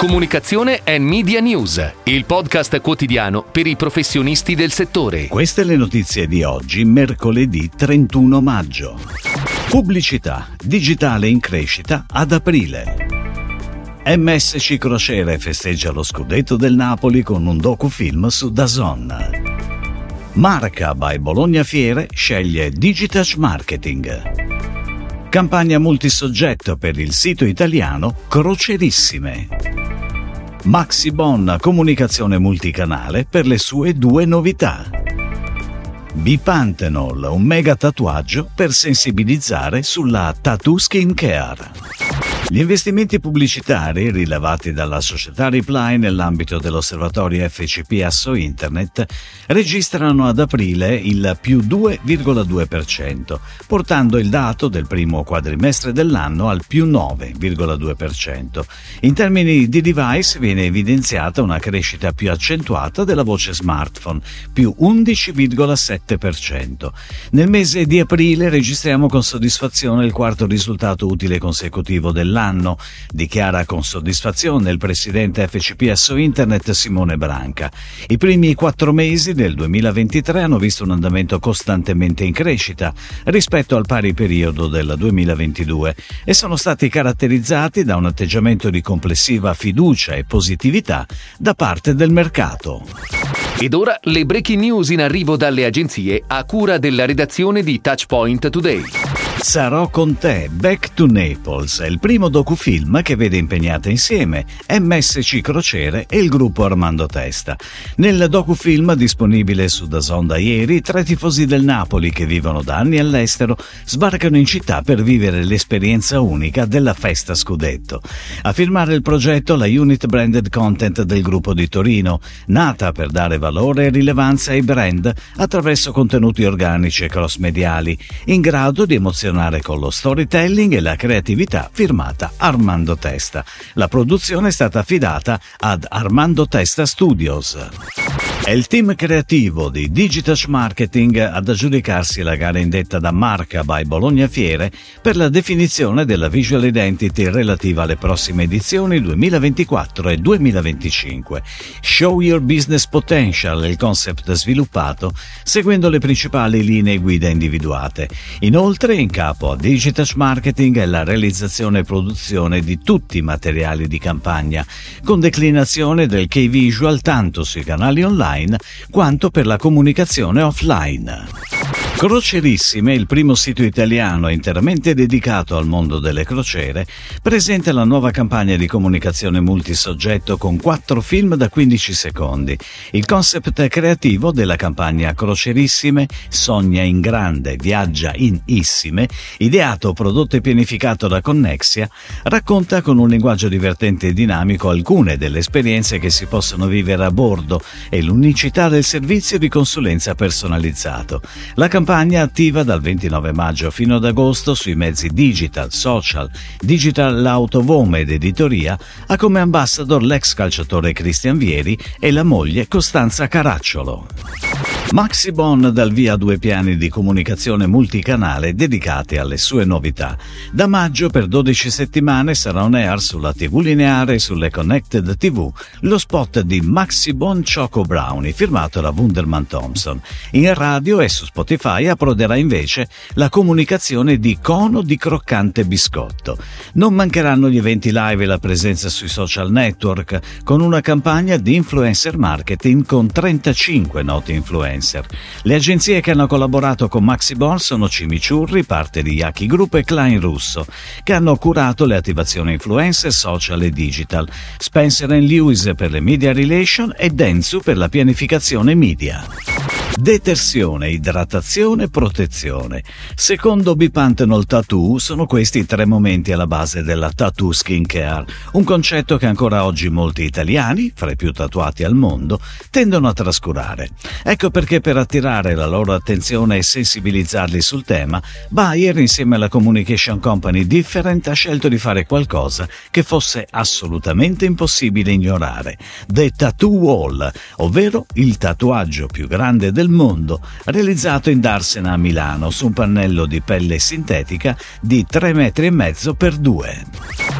Comunicazione e Media News, il podcast quotidiano per i professionisti del settore. Queste le notizie di oggi, mercoledì 31 maggio. Pubblicità, digitale in crescita ad aprile. MSC Crociere festeggia lo scudetto del Napoli con un docufilm su Dazon. Marca by Bologna Fiere sceglie Digitouch Marketing. Campagna multisoggetto per il sito italiano Crocerissime. Maxi Bon comunicazione multicanale per le sue due novità. Bipantenol, un mega tatuaggio per sensibilizzare sulla tattoo skin care. Gli investimenti pubblicitari rilevati dalla società Reply nell'ambito dell'osservatorio FCP Asso Internet registrano ad aprile il più 2,2%, portando il dato del primo quadrimestre dell'anno al più 9,2%. In termini di device viene evidenziata una crescita più accentuata della voce smartphone, più 11,7%. Nel mese di aprile registriamo con soddisfazione il quarto risultato utile consecutivo dell'anno dell'anno, dichiara con soddisfazione il presidente FCPSO Internet Simone Branca. I primi quattro mesi del 2023 hanno visto un andamento costantemente in crescita rispetto al pari periodo del 2022 e sono stati caratterizzati da un atteggiamento di complessiva fiducia e positività da parte del mercato. Ed ora le breaking news in arrivo dalle agenzie a cura della redazione di Touchpoint Today. Sarò con te, Back to Naples è il primo docufilm che vede impegnate insieme MSC Crociere e il gruppo Armando Testa. Nel docufilm disponibile su da ieri, tre tifosi del Napoli che vivono da anni all'estero sbarcano in città per vivere l'esperienza unica della festa scudetto. A firmare il progetto la unit branded content del gruppo di Torino, nata per dare valore e rilevanza ai brand attraverso contenuti organici e cross-mediali, in grado di emozionare funzionare con lo storytelling e la creatività firmata Armando Testa. La produzione è stata affidata ad Armando Testa Studios. È il team creativo di Digitouch Marketing ad aggiudicarsi la gara indetta da Marca by Bologna Fiere per la definizione della visual identity relativa alle prossime edizioni 2024 e 2025. Show Your Business Potential è il concept sviluppato seguendo le principali linee guida individuate. Inoltre, in capo a Digitouch Marketing è la realizzazione e produzione di tutti i materiali di campagna, con declinazione del key visual tanto sui canali online quanto per la comunicazione offline. Crocerissime, il primo sito italiano interamente dedicato al mondo delle crociere, presenta la nuova campagna di comunicazione multisoggetto con quattro film da 15 secondi. Il concept creativo della campagna Crocerissime, Sogna in grande, viaggia in issime, ideato, prodotto e pianificato da Connexia, racconta con un linguaggio divertente e dinamico alcune delle esperienze che si possono vivere a bordo e l'unicità del servizio di consulenza personalizzato. La campagna campagna attiva dal 29 maggio fino ad agosto sui mezzi digital, social, digital Lautovome ed editoria, ha come ambassador l'ex calciatore Cristian Vieri e la moglie Costanza Caracciolo. Maxibon dal via due piani di comunicazione multicanale dedicati alle sue novità. Da maggio per 12 settimane sarà on air sulla TV lineare e sulle Connected TV lo spot di Maxibon Choco Brownie firmato da Wunderman Thompson. In radio e su Spotify approderà invece la comunicazione di Cono di croccante biscotto. Non mancheranno gli eventi live e la presenza sui social network con una campagna di influencer marketing con 35 noti influencer influencer. Le agenzie che hanno collaborato con Maxibon sono Cimiciurri, parte di Yaki Group e Klein Russo, che hanno curato le attivazioni influencer social e digital, Spencer Lewis per le media relation e Densu per la pianificazione media. Detersione, idratazione, protezione. Secondo Bipantenol Tattoo sono questi i tre momenti alla base della tattoo skincare, un concetto che ancora oggi molti italiani, fra i più tatuati al mondo, tendono a trascurare. Ecco perché per attirare la loro attenzione e sensibilizzarli sul tema, Bayer insieme alla communication company Different ha scelto di fare qualcosa che fosse assolutamente impossibile ignorare. The Tattoo Wall, ovvero il tatuaggio più grande del mondo, realizzato in Darsena a Milano su un pannello di pelle sintetica di 3 metri e mezzo per 2.